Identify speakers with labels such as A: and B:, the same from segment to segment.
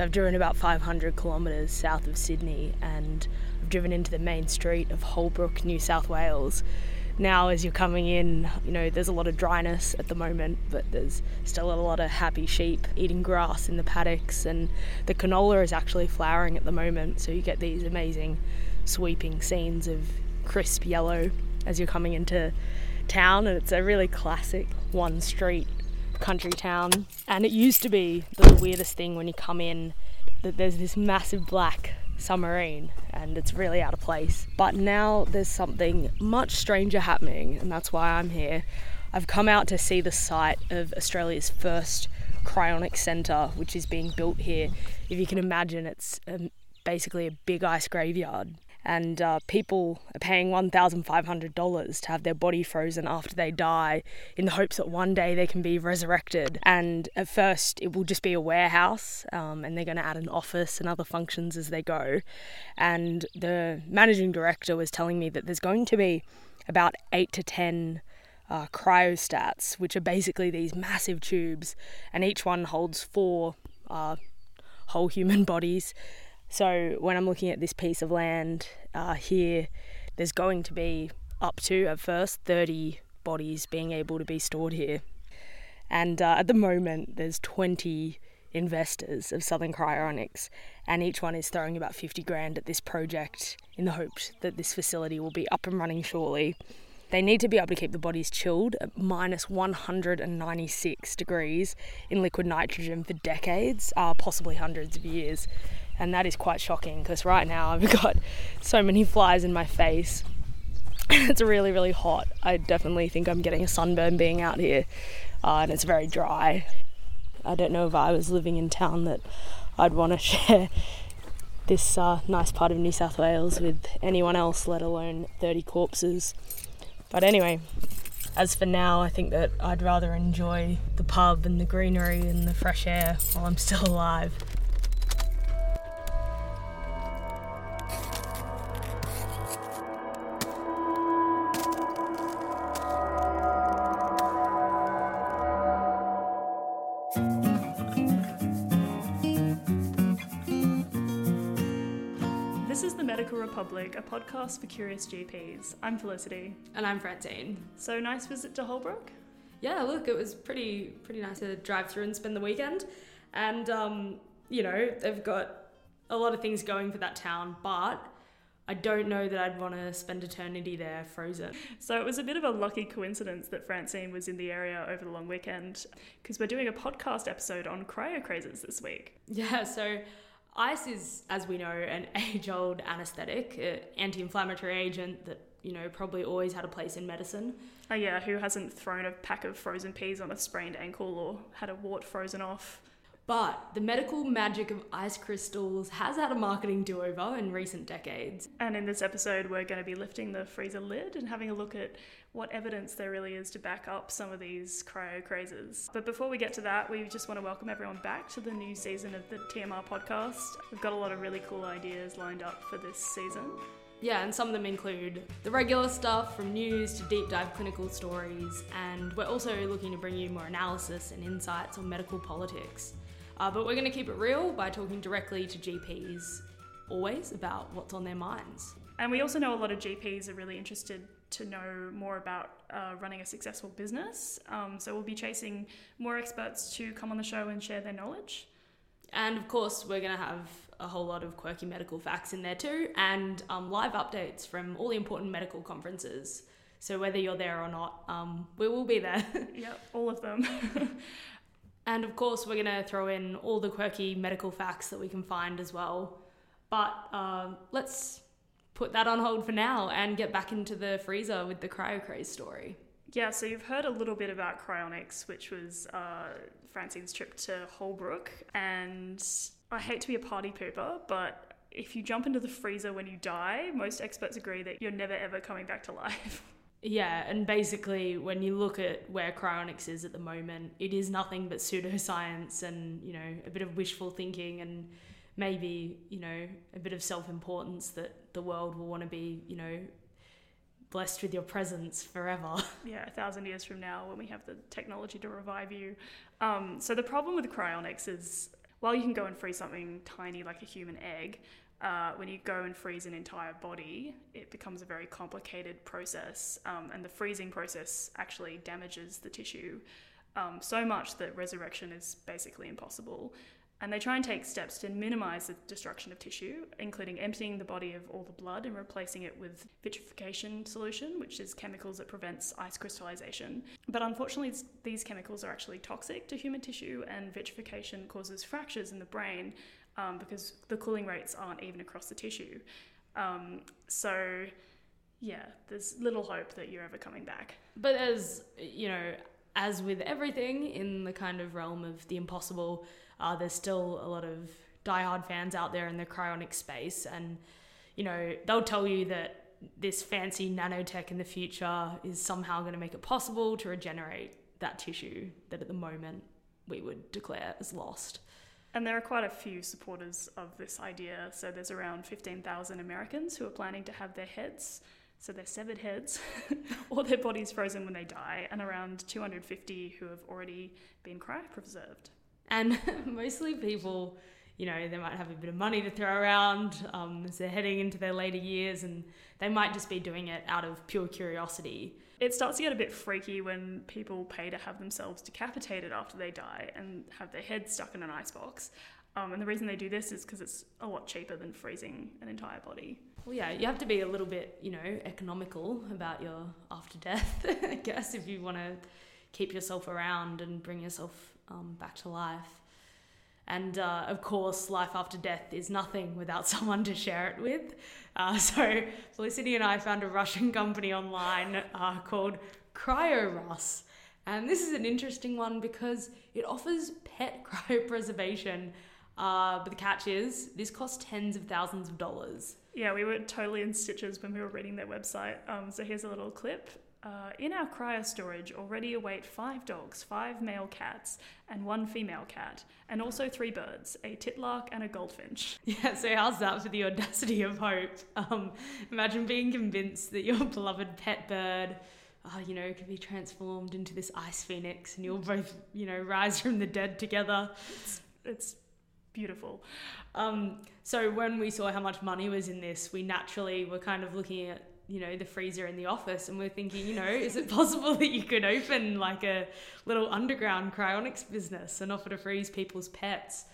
A: So I've driven about 500 kilometres south of Sydney and I've driven into the main street of Holbrook, New South Wales. Now, as you're coming in, you know, there's a lot of dryness at the moment, but there's still a lot of happy sheep eating grass in the paddocks, and the canola is actually flowering at the moment, so you get these amazing sweeping scenes of crisp yellow as you're coming into town, and it's a really classic one street country town. And it used to be the weirdest thing when you come in that there's this massive black submarine and it's really out of place. But now there's something much stranger happening, and that's why I'm here. I've come out to see the site of Australia's first cryonic centre, which is being built here. If you can imagine, it's um, basically a big ice graveyard and uh, people are paying $1,500 to have their body frozen after they die in the hopes that one day they can be resurrected. And at first, it will just be a warehouse, um, and they're going to add an office and other functions as they go. And the managing director was telling me that there's going to be about eight to 10 uh, cryostats, which are basically these massive tubes, and each one holds four uh, whole human bodies. So when I'm looking at this piece of land uh, here, there's going to be up to, at first, 30 bodies being able to be stored here. And uh, at the moment, there's 20 investors of Southern Cryonics, and each one is throwing about 50 grand at this project in the hopes that this facility will be up and running shortly. They need to be able to keep the bodies chilled at minus 196 degrees in liquid nitrogen for decades, uh, possibly hundreds of years and that is quite shocking because right now I've got so many flies in my face. it's really, really hot. I definitely think I'm getting a sunburn being out here, uh, and it's very dry. I don't know if I was living in town that I'd want to share this uh, nice part of New South Wales with anyone else, let alone 30 corpses. But anyway, as for now, I think that I'd rather enjoy the pub and the greenery and the fresh air while I'm still alive.
B: For curious GPs. I'm Felicity.
C: And I'm Francine.
B: So nice visit to Holbrook?
C: Yeah, look, it was pretty pretty nice to drive through and spend the weekend. And um, you know, they've got a lot of things going for that town, but I don't know that I'd want to spend eternity there frozen.
B: So it was a bit of a lucky coincidence that Francine was in the area over the long weekend because we're doing a podcast episode on cryo crazes this week.
C: Yeah, so Ice is, as we know, an age old anesthetic, an anti inflammatory agent that, you know, probably always had a place in medicine.
B: Oh, yeah, who hasn't thrown a pack of frozen peas on a sprained ankle or had a wart frozen off?
C: But the medical magic of ice crystals has had a marketing do over in recent decades.
B: And in this episode, we're going to be lifting the freezer lid and having a look at what evidence there really is to back up some of these cryo crazes. But before we get to that, we just want to welcome everyone back to the new season of the TMR podcast. We've got a lot of really cool ideas lined up for this season.
C: Yeah, and some of them include the regular stuff from news to deep dive clinical stories, and we're also looking to bring you more analysis and insights on medical politics. Uh, but we're going to keep it real by talking directly to GPs always about what's on their minds.
B: And we also know a lot of GPs are really interested to know more about uh, running a successful business. Um, so we'll be chasing more experts to come on the show and share their knowledge.
C: And of course, we're going to have a whole lot of quirky medical facts in there too, and um, live updates from all the important medical conferences. So whether you're there or not, um, we will be there.
B: yep, all of them.
C: And of course, we're going to throw in all the quirky medical facts that we can find as well. But uh, let's put that on hold for now and get back into the freezer with the cryo craze story.
B: Yeah, so you've heard a little bit about cryonics, which was uh, Francine's trip to Holbrook. And I hate to be a party pooper, but if you jump into the freezer when you die, most experts agree that you're never ever coming back to life.
C: Yeah, and basically, when you look at where cryonics is at the moment, it is nothing but pseudoscience and, you know, a bit of wishful thinking and maybe, you know, a bit of self importance that the world will want to be, you know, blessed with your presence forever.
B: Yeah, a thousand years from now when we have the technology to revive you. Um, so, the problem with cryonics is while you can go and freeze something tiny like a human egg, uh, when you go and freeze an entire body, it becomes a very complicated process, um, and the freezing process actually damages the tissue um, so much that resurrection is basically impossible. And they try and take steps to minimize the destruction of tissue, including emptying the body of all the blood and replacing it with vitrification solution, which is chemicals that prevents ice crystallization. But unfortunately, these chemicals are actually toxic to human tissue, and vitrification causes fractures in the brain um, because the cooling rates aren't even across the tissue. Um, so, yeah, there's little hope that you're ever coming back.
A: But as you know, as with everything in the kind of realm of the impossible, uh, there's still a lot of diehard fans out there in the cryonic space, and you know they'll tell you that this fancy nanotech in the future is somehow going to make it possible to regenerate that tissue that at the moment we would declare as lost.
B: And there are quite a few supporters of this idea. So there's around 15,000 Americans who are planning to have their heads, so their severed heads, or their bodies frozen when they die, and around 250 who have already been cryopreserved.
A: And mostly people, you know, they might have a bit of money to throw around um, as they're heading into their later years, and they might just be doing it out of pure curiosity
B: it starts to get a bit freaky when people pay to have themselves decapitated after they die and have their head stuck in an icebox. Um, and the reason they do this is because it's a lot cheaper than freezing an entire body.
A: Well, yeah, you have to be a little bit, you know, economical about your after death, I guess, if you want to keep yourself around and bring yourself um, back to life. And uh, of course, life after death is nothing without someone to share it with. Uh, so Felicity and I found a Russian company online uh, called KrioRus. And this is an interesting one because it offers pet cryopreservation. Uh, but the catch is, this costs tens of thousands of dollars.
B: Yeah, we were totally in stitches when we were reading their website. Um, so here's a little clip. Uh, in our cryo storage already await five dogs, five male cats, and one female cat, and also three birds, a titlark and a goldfinch.
A: Yeah, so how's that for the audacity of hope? Um, imagine being convinced that your beloved pet bird, uh, you know, can be transformed into this ice phoenix, and you'll both, you know, rise from the dead together.
B: It's, it's beautiful.
A: Um, so when we saw how much money was in this, we naturally were kind of looking at you know the freezer in the office and we're thinking you know is it possible that you could open like a little underground cryonics business and offer to freeze people's pets?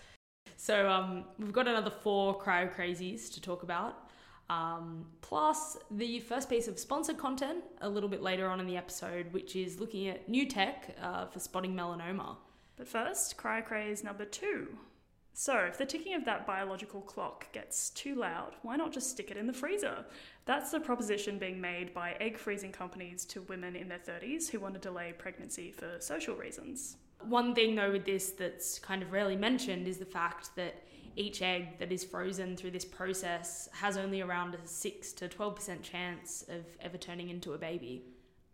A: So um, we've got another four cryo crazies to talk about. Um, plus the first piece of sponsored content a little bit later on in the episode which is looking at new tech uh, for spotting melanoma.
B: But first cryo craze number two so, if the ticking of that biological clock gets too loud, why not just stick it in the freezer? That's the proposition being made by egg freezing companies to women in their 30s who want to delay pregnancy for social reasons.
A: One thing, though, with this that's kind of rarely mentioned is the fact that each egg that is frozen through this process has only around a 6 to 12% chance of ever turning into a baby.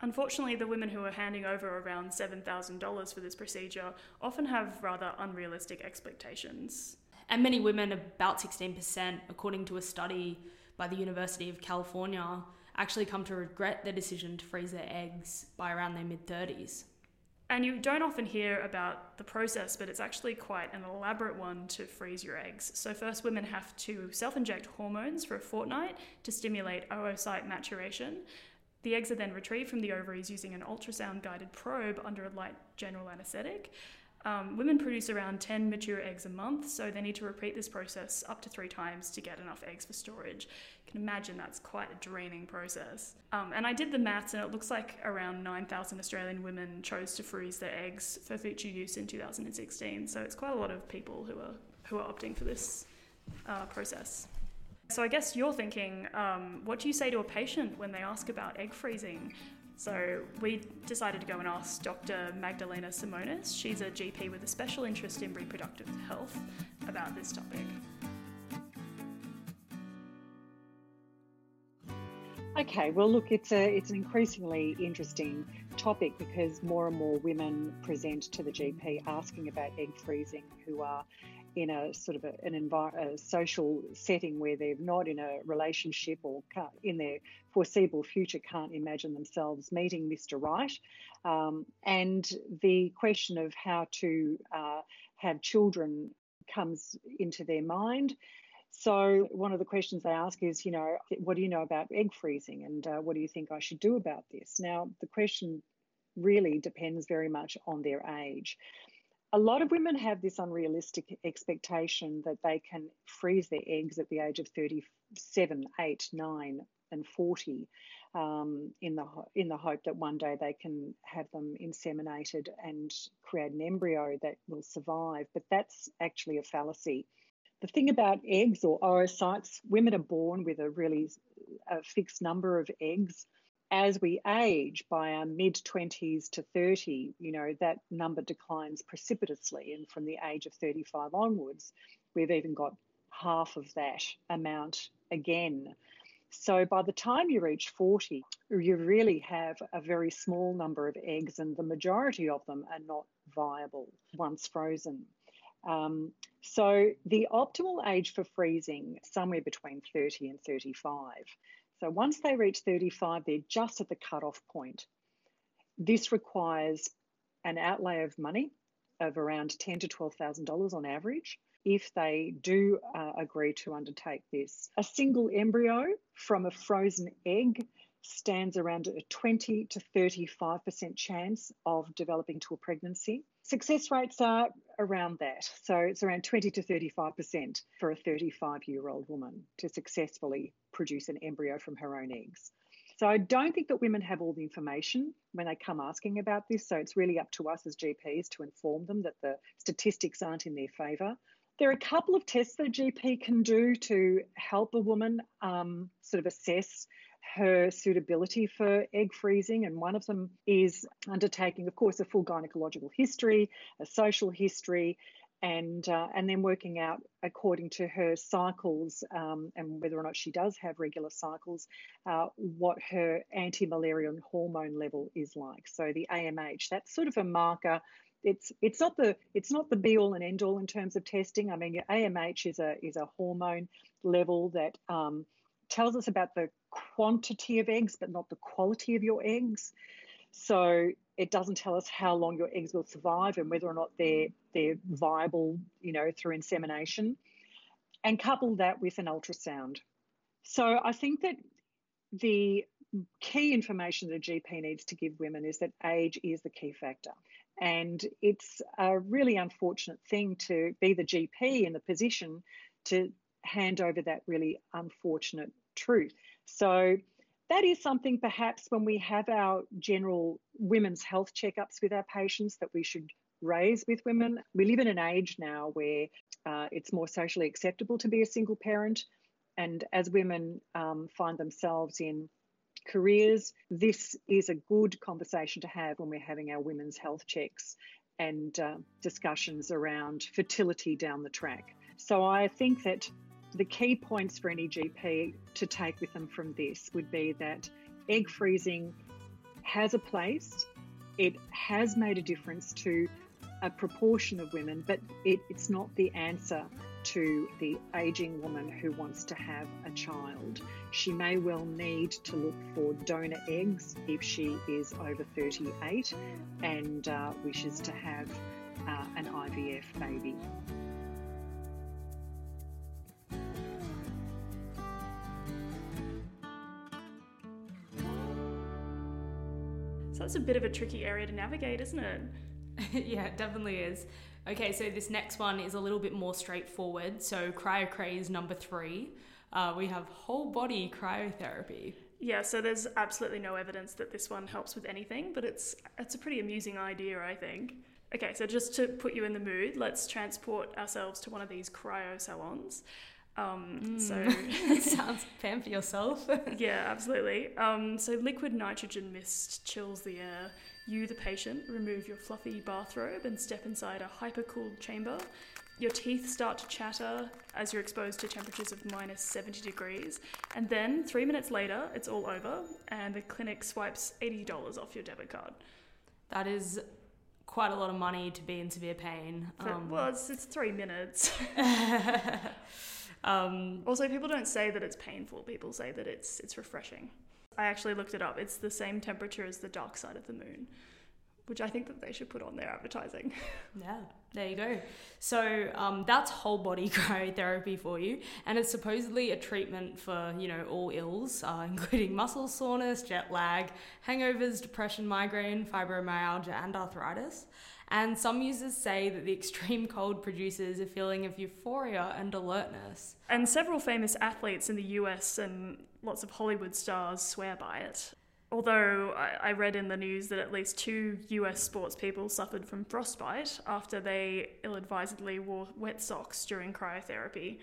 B: Unfortunately, the women who are handing over around $7,000 for this procedure often have rather unrealistic expectations.
A: And many women, about 16%, according to a study by the University of California, actually come to regret their decision to freeze their eggs by around their mid 30s.
B: And you don't often hear about the process, but it's actually quite an elaborate one to freeze your eggs. So, first, women have to self inject hormones for a fortnight to stimulate oocyte maturation. The eggs are then retrieved from the ovaries using an ultrasound guided probe under a light general anaesthetic. Um, women produce around 10 mature eggs a month, so they need to repeat this process up to three times to get enough eggs for storage. You can imagine that's quite a draining process. Um, and I did the maths, and it looks like around 9,000 Australian women chose to freeze their eggs for future use in 2016. So it's quite a lot of people who are who are opting for this uh, process. So I guess you're thinking, um, what do you say to a patient when they ask about egg freezing? So we decided to go and ask Dr. Magdalena Simonis. She's a GP with a special interest in reproductive health about this topic.
D: Okay, well, look, it's a it's an increasingly interesting topic because more and more women present to the GP asking about egg freezing who are in a sort of a, an envir- a social setting where they're not in a relationship or in their foreseeable future can't imagine themselves meeting Mr. Right. Um, and the question of how to uh, have children comes into their mind. So, one of the questions they ask is, you know, what do you know about egg freezing and uh, what do you think I should do about this? Now, the question really depends very much on their age. A lot of women have this unrealistic expectation that they can freeze their eggs at the age of 37, 8, 9, and 40 um, in, the, in the hope that one day they can have them inseminated and create an embryo that will survive. But that's actually a fallacy the thing about eggs or oocytes, women are born with a really a fixed number of eggs. As we age by our mid 20s to 30, you know, that number declines precipitously. And from the age of 35 onwards, we've even got half of that amount again. So by the time you reach 40, you really have a very small number of eggs, and the majority of them are not viable once frozen. Um, so the optimal age for freezing somewhere between 30 and 35. So once they reach 35, they're just at the cutoff point. This requires an outlay of money of around ten to twelve thousand dollars on average if they do uh, agree to undertake this. A single embryo from a frozen egg stands around a 20 to 35% chance of developing to a pregnancy. Success rates are around that. So it's around 20 to 35% for a 35 year old woman to successfully produce an embryo from her own eggs. So I don't think that women have all the information when they come asking about this. So it's really up to us as GPs to inform them that the statistics aren't in their favour. There are a couple of tests that a GP can do to help a woman um, sort of assess her suitability for egg freezing, and one of them is undertaking, of course, a full gynecological history, a social history, and uh, and then working out according to her cycles um, and whether or not she does have regular cycles, uh, what her anti-Müllerian hormone level is like. So the AMH, that's sort of a marker. It's it's not the it's not the be all and end all in terms of testing. I mean, your AMH is a is a hormone level that um, tells us about the quantity of eggs, but not the quality of your eggs. So it doesn't tell us how long your eggs will survive and whether or not they're they're viable, you know, through insemination. And couple that with an ultrasound. So I think that the key information that a GP needs to give women is that age is the key factor. And it's a really unfortunate thing to be the GP in the position to hand over that really unfortunate truth. So that is something perhaps when we have our general women's health checkups with our patients that we should raise with women. We live in an age now where uh, it's more socially acceptable to be a single parent. And as women um, find themselves in careers, this is a good conversation to have when we're having our women's health checks and uh, discussions around fertility down the track. So I think that the key points for any GP to take with them from this would be that egg freezing has a place, it has made a difference to a proportion of women, but it, it's not the answer to the aging woman who wants to have a child. She may well need to look for donor eggs if she is over 38 and uh, wishes to have uh, an IVF baby.
B: That's a bit of a tricky area to navigate, isn't it?
A: yeah, it definitely is. Okay, so this next one is a little bit more straightforward. So, cryocraze number three, uh, we have whole body cryotherapy.
B: Yeah, so there's absolutely no evidence that this one helps with anything, but it's it's a pretty amusing idea, I think. Okay, so just to put you in the mood, let's transport ourselves to one of these cryo salons. Um, mm. So
A: sounds pamper yourself.
B: yeah, absolutely. Um, so liquid nitrogen mist chills the air. You, the patient, remove your fluffy bathrobe and step inside a hypercooled chamber. Your teeth start to chatter as you're exposed to temperatures of minus 70 degrees. And then, three minutes later, it's all over, and the clinic swipes $80 off your debit card.
A: That is quite a lot of money to be in severe pain.
B: Um, well, it's, it's three minutes. Um, also, people don't say that it's painful. People say that it's it's refreshing. I actually looked it up. It's the same temperature as the dark side of the moon, which I think that they should put on their advertising.
A: Yeah, there you go. So um, that's whole body cryotherapy for you, and it's supposedly a treatment for you know all ills, uh, including muscle soreness, jet lag, hangovers, depression, migraine, fibromyalgia, and arthritis. And some users say that the extreme cold produces a feeling of euphoria and alertness.
B: And several famous athletes in the US and lots of Hollywood stars swear by it. Although I read in the news that at least two US sports people suffered from frostbite after they ill advisedly wore wet socks during cryotherapy.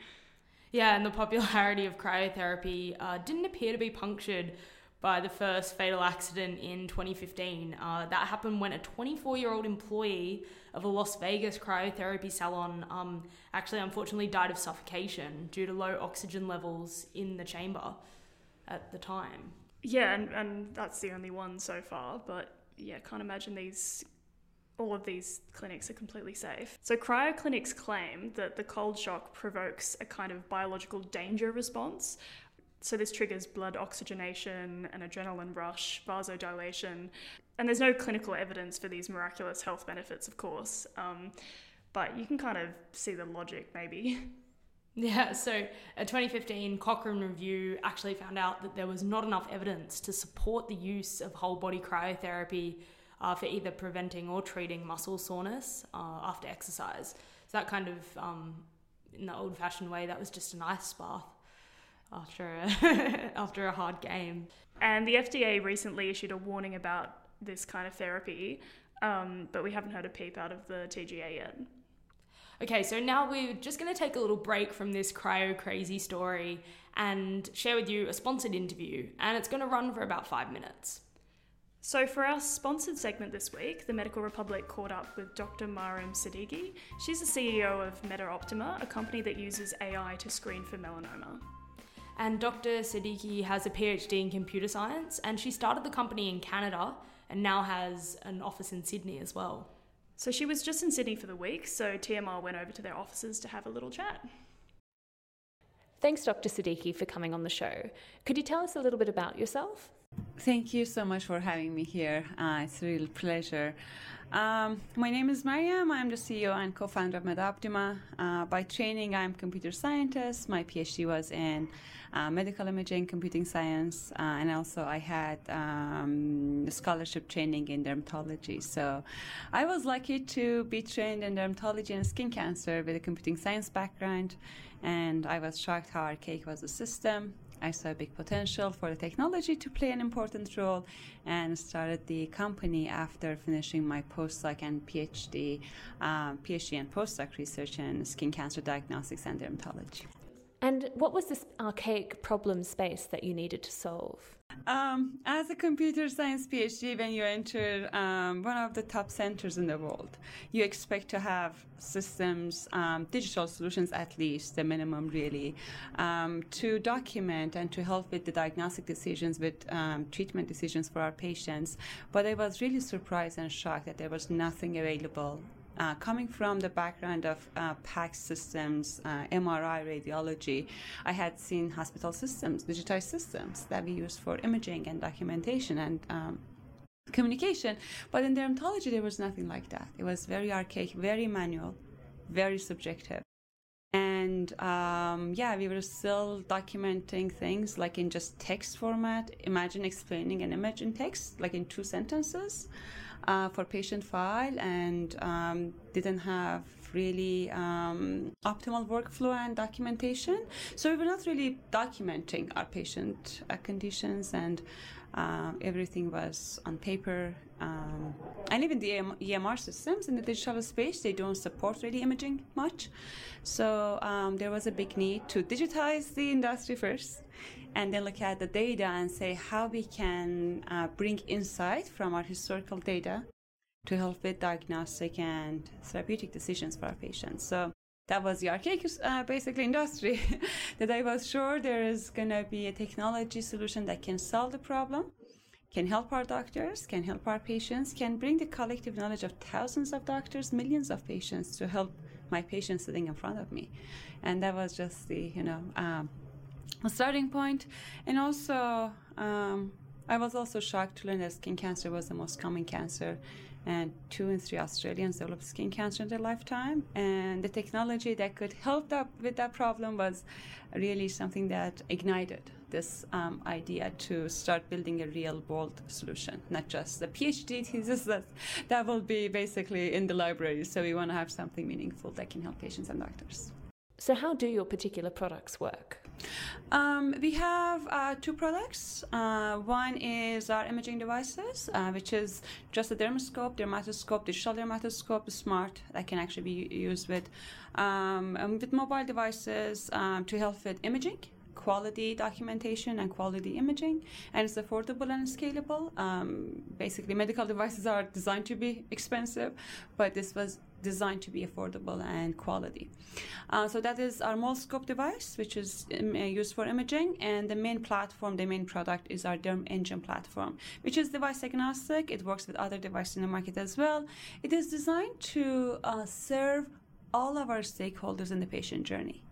A: Yeah, and the popularity of cryotherapy uh, didn't appear to be punctured by the first fatal accident in 2015. Uh, that happened when a 24 year old employee of a Las Vegas cryotherapy salon um, actually unfortunately died of suffocation due to low oxygen levels in the chamber at the time.
B: Yeah, and, and that's the only one so far, but yeah, can't imagine these all of these clinics are completely safe. So, cryo clinics claim that the cold shock provokes a kind of biological danger response. So, this triggers blood oxygenation, an adrenaline rush, vasodilation, and there's no clinical evidence for these miraculous health benefits, of course, um, but you can kind of see the logic maybe.
A: Yeah, so a 2015 Cochrane review actually found out that there was not enough evidence to support the use of whole body cryotherapy uh, for either preventing or treating muscle soreness uh, after exercise. So that kind of, um, in the old fashioned way, that was just an ice bath after a, after a hard game.
B: And the FDA recently issued a warning about this kind of therapy, um, but we haven't heard a peep out of the TGA yet.
A: Okay, so now we're just going to take a little break from this cryo crazy story and share with you a sponsored interview, and it's going to run for about five minutes.
B: So, for our sponsored segment this week, the Medical Republic caught up with Dr. Maryam Siddiqui. She's the CEO of MetaOptima, a company that uses AI to screen for melanoma.
A: And Dr. Siddiqui has a PhD in computer science, and she started the company in Canada and now has an office in Sydney as well.
B: So she was just in Sydney for the week, so TMR went over to their offices to have a little chat.
E: Thanks, Dr. Siddiqui, for coming on the show. Could you tell us a little bit about yourself?
F: Thank you so much for having me here. Uh, it's a real pleasure. Um, my name is Maryam. I'm the CEO and co-founder of MetaOptima. Uh, by training, I'm a computer scientist. My PhD was in uh, medical imaging, computing science, uh, and also I had um, scholarship training in dermatology. So I was lucky to be trained in dermatology and skin cancer with a computing science background, and I was shocked how archaic was the system. I saw a big potential for the technology to play an important role and started the company after finishing my postdoc and PhD, uh, PhD and postdoc research in skin cancer diagnostics and dermatology.
E: And what was this archaic problem space that you needed to solve?
F: Um, as a computer science PhD, when you enter um, one of the top centers in the world, you expect to have systems, um, digital solutions at least, the minimum really, um, to document and to help with the diagnostic decisions, with um, treatment decisions for our patients. But I was really surprised and shocked that there was nothing available uh, coming from the background of uh, PACS systems, uh, MRI, radiology, I had seen hospital systems, digitized systems that we use for imaging and documentation and um, communication. But in dermatology, there was nothing like that. It was very archaic, very manual, very subjective. And um, yeah, we were still documenting things like in just text format. Imagine explaining an image in text, like in two sentences uh, for patient file and um, didn't have really um, optimal workflow and documentation. So we were not really documenting our patient uh, conditions and uh, everything was on paper. Um, and even the EMR systems in the digital space, they don't support really imaging much. So um, there was a big need to digitize the industry first and then look at the data and say how we can uh, bring insight from our historical data to help with diagnostic and therapeutic decisions for our patients. So that was the archaic, uh, basically, industry that I was sure there is going to be a technology solution that can solve the problem, can help our doctors, can help our patients, can bring the collective knowledge of thousands of doctors, millions of patients to help my patients sitting in front of me. And that was just the, you know, um, starting point. And also, um, I was also shocked to learn that skin cancer was the most common cancer and two in three Australians develop skin cancer in their lifetime. And the technology that could help that, with that problem was really something that ignited this um, idea to start building a real world solution, not just the PhD thesis that, that will be basically in the library. So we want to have something meaningful that can help patients and doctors.
E: So, how do your particular products work?
F: Um, we have uh, two products. Uh, one is our imaging devices, uh, which is just a dermoscope, dermatoscope, digital dermatoscope, smart that can actually be used with um, with mobile devices um, to help with imaging quality documentation and quality imaging, and it's affordable and scalable. Um, basically, medical devices are designed to be expensive, but this was designed to be affordable and quality. Uh, so that is our MoleScope device, which is um, uh, used for imaging, and the main platform, the main product is our DermEngine platform, which is device agnostic. It works with other devices in the market as well. It is designed to uh, serve all of our stakeholders in the patient journey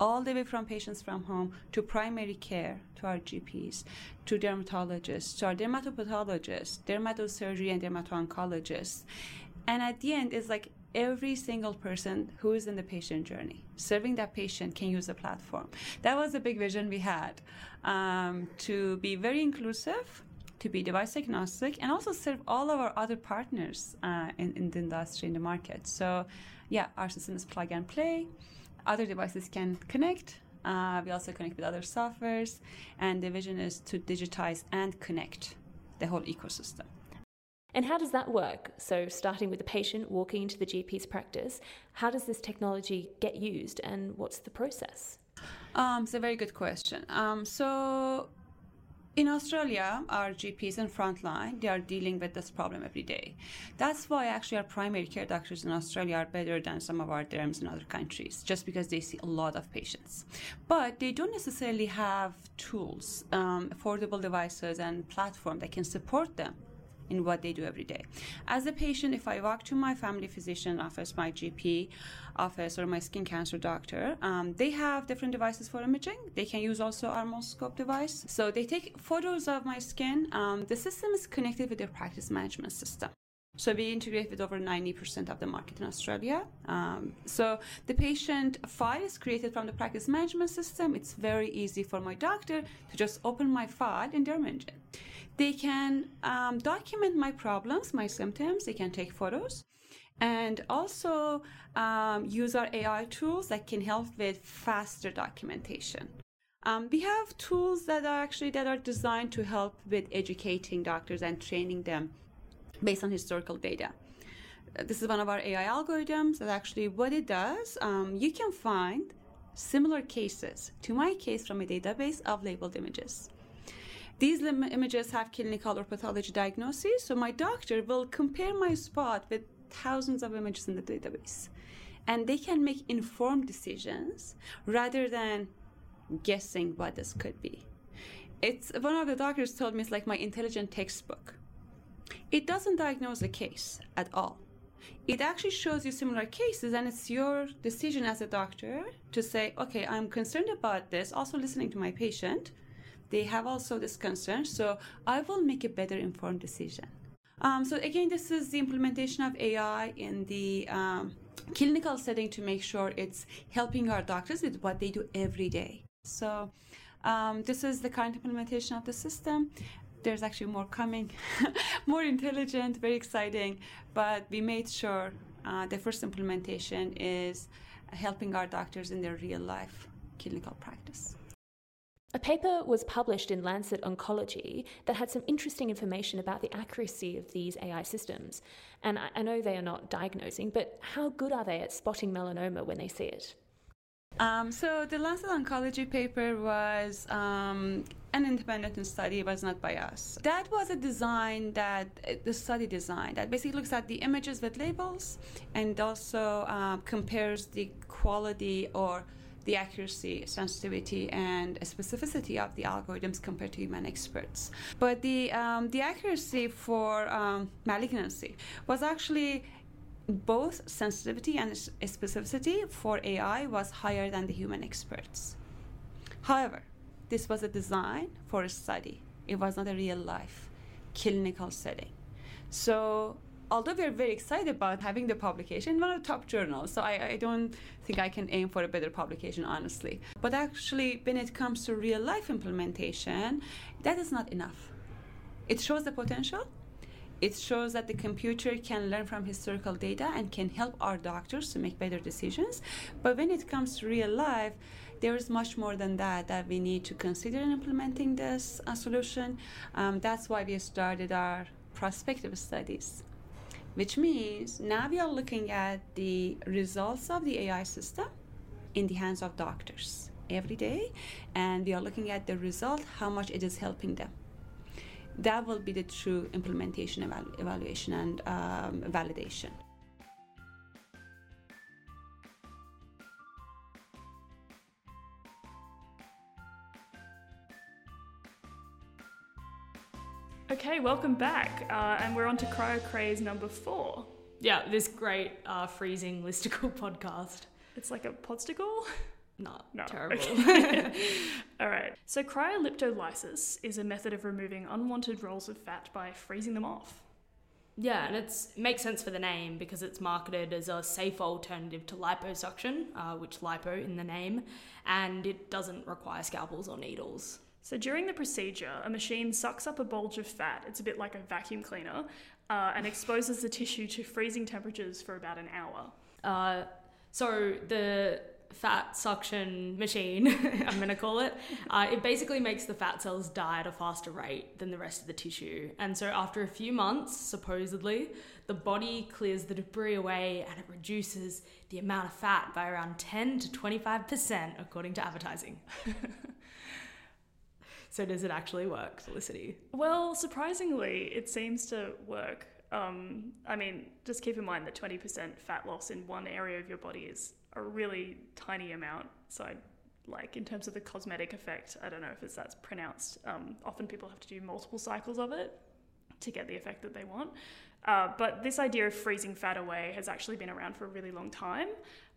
F: all the way from patients from home to primary care, to our GPs, to dermatologists, to our dermatopathologists, dermatosurgery and dermato-oncologists. And at the end, it's like every single person who is in the patient journey, serving that patient can use the platform. That was a big vision we had um, to be very inclusive, to be device agnostic, and also serve all of our other partners uh, in, in the industry, in the market. So, yeah, our system is plug and play other devices can connect. Uh, we also connect with other softwares, and the vision is to digitize and connect the whole ecosystem.
E: And how does that work? So, starting with the patient walking into the GP's practice, how does this technology get used and what's the process?
F: Um, it's a very good question. Um, so, in Australia, our GPs and frontline, they are dealing with this problem every day. That's why actually our primary care doctors in Australia are better than some of our derms in other countries, just because they see a lot of patients. But they don't necessarily have tools, um, affordable devices, and platform that can support them in what they do every day. As a patient, if I walk to my family physician office, my GP office, or my skin cancer doctor, um, they have different devices for imaging. They can use also our MoleScope device. So they take photos of my skin. Um, the system is connected with their practice management system. So we integrate with over 90% of the market in Australia. Um, so the patient file is created from the practice management system. It's very easy for my doctor to just open my file in DermEngine. They can um, document my problems, my symptoms. They can take photos and also um, use our AI tools that can help with faster documentation. Um, we have tools that are actually that are designed to help with educating doctors and training them based on historical data. This is one of our AI algorithms that actually what it does, um, you can find similar cases to my case from a database of labeled images. These images have clinical or pathology diagnoses, so my doctor will compare my spot with thousands of images in the database. And they can make informed decisions rather than guessing what this could be. It's one of the doctors told me it's like my intelligent textbook. It doesn't diagnose a case at all. It actually shows you similar cases, and it's your decision as a doctor to say, okay, I'm concerned about this, also listening to my patient they have also this concern. So I will make a better informed decision. Um, so again, this is the implementation of AI in the um, clinical setting to make sure it's helping our doctors with what they do every day. So um, this is the current implementation of the system. There's actually more coming, more intelligent, very exciting. But we made sure uh, the first implementation is helping our doctors in their real life clinical practice.
E: A paper was published in Lancet Oncology that had some interesting information about the accuracy of these AI systems. And I, know they are not diagnosing, but how good are they at spotting melanoma when they see it?
F: Um, so the Lancet Oncology paper was um, an independent study, was not by us. That was a design that, the study design, that basically looks at the images with labels and also um, compares the quality or the accuracy, sensitivity, and specificity of the algorithms compared to human experts. But the um, the accuracy for um, malignancy was actually both sensitivity and specificity for AI was higher than the human experts. However, this was a design for a study. It was not a real life clinical setting. So although we're very excited about having the publication, one of the top journals. So I, I don't think I can aim for a better publication, honestly. But actually, when it comes to real life implementation, that is not enough. It shows the potential. It shows that the computer can learn from historical data and can help our doctors to make better decisions. But when it comes to real life, there is much more than that that we need to consider in implementing this uh, solution. Um, that's why we started our prospective studies, which means now we are looking at the results of the AI system in the hands of doctors every day, and we are looking at the result, how much it is helping them. That will be the true implementation evalu- evaluation and um, validation.
B: Okay, welcome back. Uh, and we're on to Cryo Craze number four.
A: Yeah, this great uh, freezing listicle podcast.
B: It's like a podsticle?
A: Not
B: No.
A: terrible.
B: All right. So, cryolipolysis is a method of removing unwanted rolls of fat by freezing them off.
A: Yeah, and it makes sense for the name because it's marketed as a safe alternative to liposuction, uh, which lipo in the name, and it doesn't require scalpels or needles.
B: So, during the procedure, a machine sucks up a bulge of fat, it's a bit like a vacuum cleaner, uh, and exposes the tissue to freezing temperatures for about an hour.
A: Uh, so the fat suction machine, I'm going to call it, uh, it basically makes the fat cells die at a faster rate than the rest of the tissue. And so after a few months, supposedly, the body clears the debris away and it reduces the amount of fat by around 10 to 25%, according to advertising. so does it actually work, Felicity?
B: Well, surprisingly, it seems to work. Um, I mean, just keep in mind that 20% fat loss in one area of your body is a really tiny amount. So, I, like in terms of the cosmetic effect, I don't know if it's that's pronounced. Um, often people have to do multiple cycles of it to get the effect that they want. Uh, but this idea of freezing fat away has actually been around for a really long time.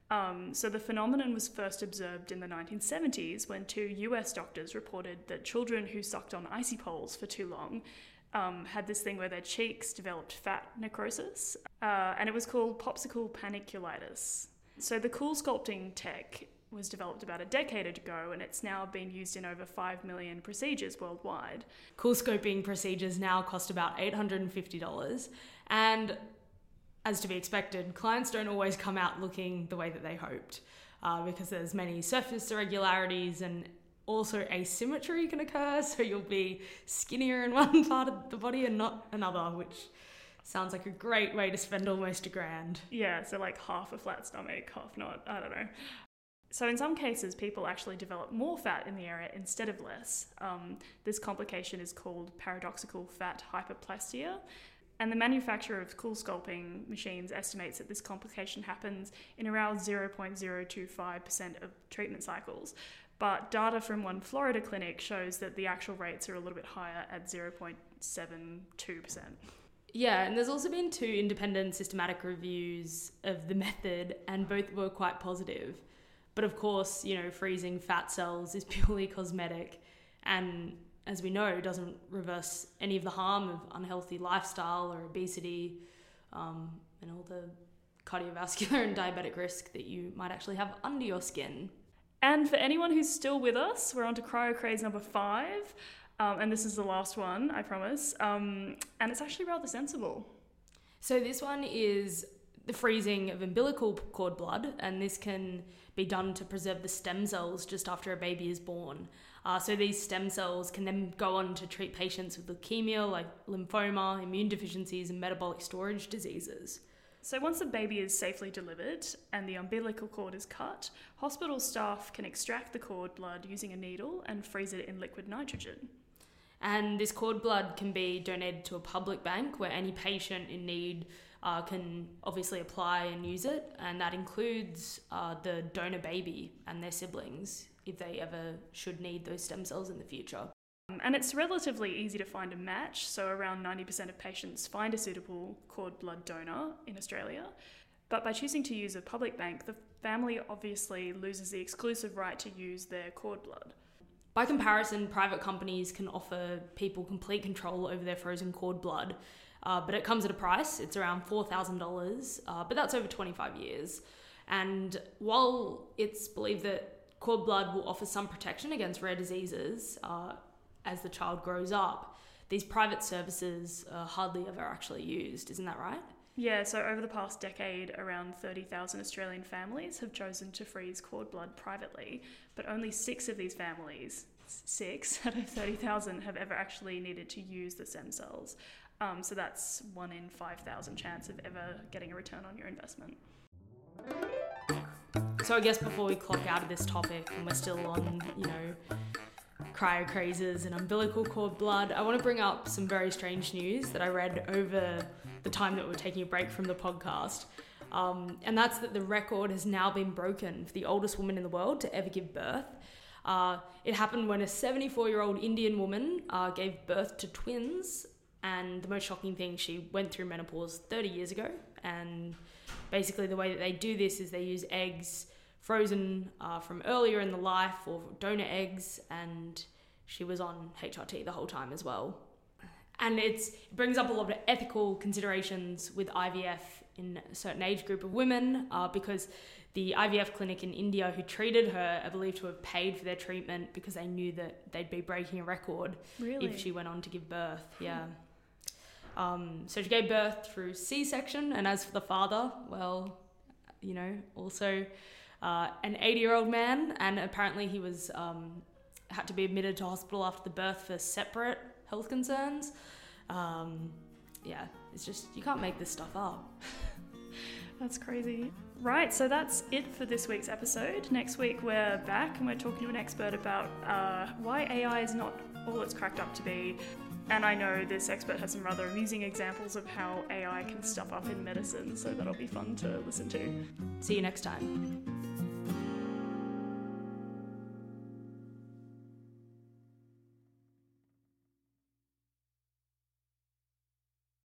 B: Um, so the phenomenon was first observed in the 1970s when two US doctors reported that children who sucked on icy poles for too long um, had this thing where their cheeks developed fat necrosis, uh, and it was called popsicle panniculitis. So the CoolSculpting tech was developed about a decade ago, and it's now been used in over 5 million procedures worldwide.
A: CoolSculpting procedures now cost about $850. And as to be expected, clients don't always come out looking the way that they hoped uh, because there's many surface irregularities and also asymmetry can occur. So you'll be skinnier in one part of the body and not another, which sounds like a great way to spend almost a grand.
B: Yeah, so like half a flat stomach, half not, I don't know. So, in some cases, people actually develop more fat in the area instead of less. Um, this complication is called paradoxical fat hyperplasia. And the manufacturer of CoolSculpting machines estimates that this complication happens in around 0.025% of treatment cycles. But data from one Florida clinic shows that the actual rates are a little bit higher at 0.72%.
A: Yeah, and there's also been two independent systematic reviews of the method, and both were quite positive. But of course, you know, freezing fat cells is purely cosmetic and as we know, doesn't reverse any of the harm of unhealthy lifestyle or obesity um, and all the cardiovascular and diabetic risk that you might actually have under your skin.
B: And for anyone who's still with us, we're on to Cryo Craze number five. Um, and this is the last one, I promise. Um, and it's actually rather sensible.
A: So, this one is the freezing of umbilical cord blood, and this can be done to preserve the stem cells just after a baby is born. Uh, so these stem cells can then go on to treat patients with leukemia, like lymphoma, immune deficiencies, and metabolic storage diseases.
B: So, once the baby is safely delivered and the umbilical cord is cut, hospital staff can extract the cord blood using a needle and freeze it in liquid nitrogen.
A: And this cord blood can be donated to a public bank where any patient in need uh, can obviously apply and use it, and that includes uh, the donor baby and their siblings if they ever should need those stem cells in the future.
B: Um, And it's relatively easy to find a match, so around 90% of patients find a suitable cord blood donor in Australia. But by choosing to use a public bank, the family obviously loses the exclusive right to use their cord blood.
A: By comparison, private companies can offer people complete control over their frozen cord blood. uh, but it comes at a price. It's around $4,000, uh, but that's over 25 years. And while it's believed that cord blood will offer some protection against rare diseases uh, as the child grows up, these private services are hardly ever actually used. Isn't that right?
B: Yeah, so over the past decade, around 30,000 Australian families have chosen to freeze cord blood privately, but only six of these families, six out of 30,000, have ever actually needed to use the stem cells. Um, so that's one in 5,000 chance of ever getting a return on your investment.
A: So I guess before we clock out of this topic, and we're still on, you know, cryo crazes and umbilical cord blood, I want to bring up some very strange news that I read over the time that we are taking a break from the podcast. Um, and that's that the record has now been broken for the oldest woman in the world to ever give birth. Uh, it happened when a 74 year old Indian woman uh, gave birth to twins. And the most shocking thing, she went through menopause 30 years ago. And basically, the way that they do this is they use eggs frozen uh, from earlier in the life or donor eggs. And she was on HRT the whole time as well and it brings up a lot of ethical considerations with IVF in a certain age group of women uh, because the IVF clinic in India who treated her are believed to have paid for their treatment because they knew that they'd be breaking a record
B: really?
A: if she went on to give birth. Yeah. Um, so she gave birth through C section, and as for the father, well, you know, also uh, an 80 year old man, and apparently he was um, had to be admitted to hospital after the birth for separate health concerns. Um, yeah, it's just, you can't make this stuff up.
B: that's crazy. Right, so that's it for this week's episode. Next week we're back and we're talking to an expert about uh, why AI is not all it's cracked up to be. And I know this expert has some rather amusing examples of how AI can stuff up in medicine, so that'll be fun to listen to.
A: See you next time.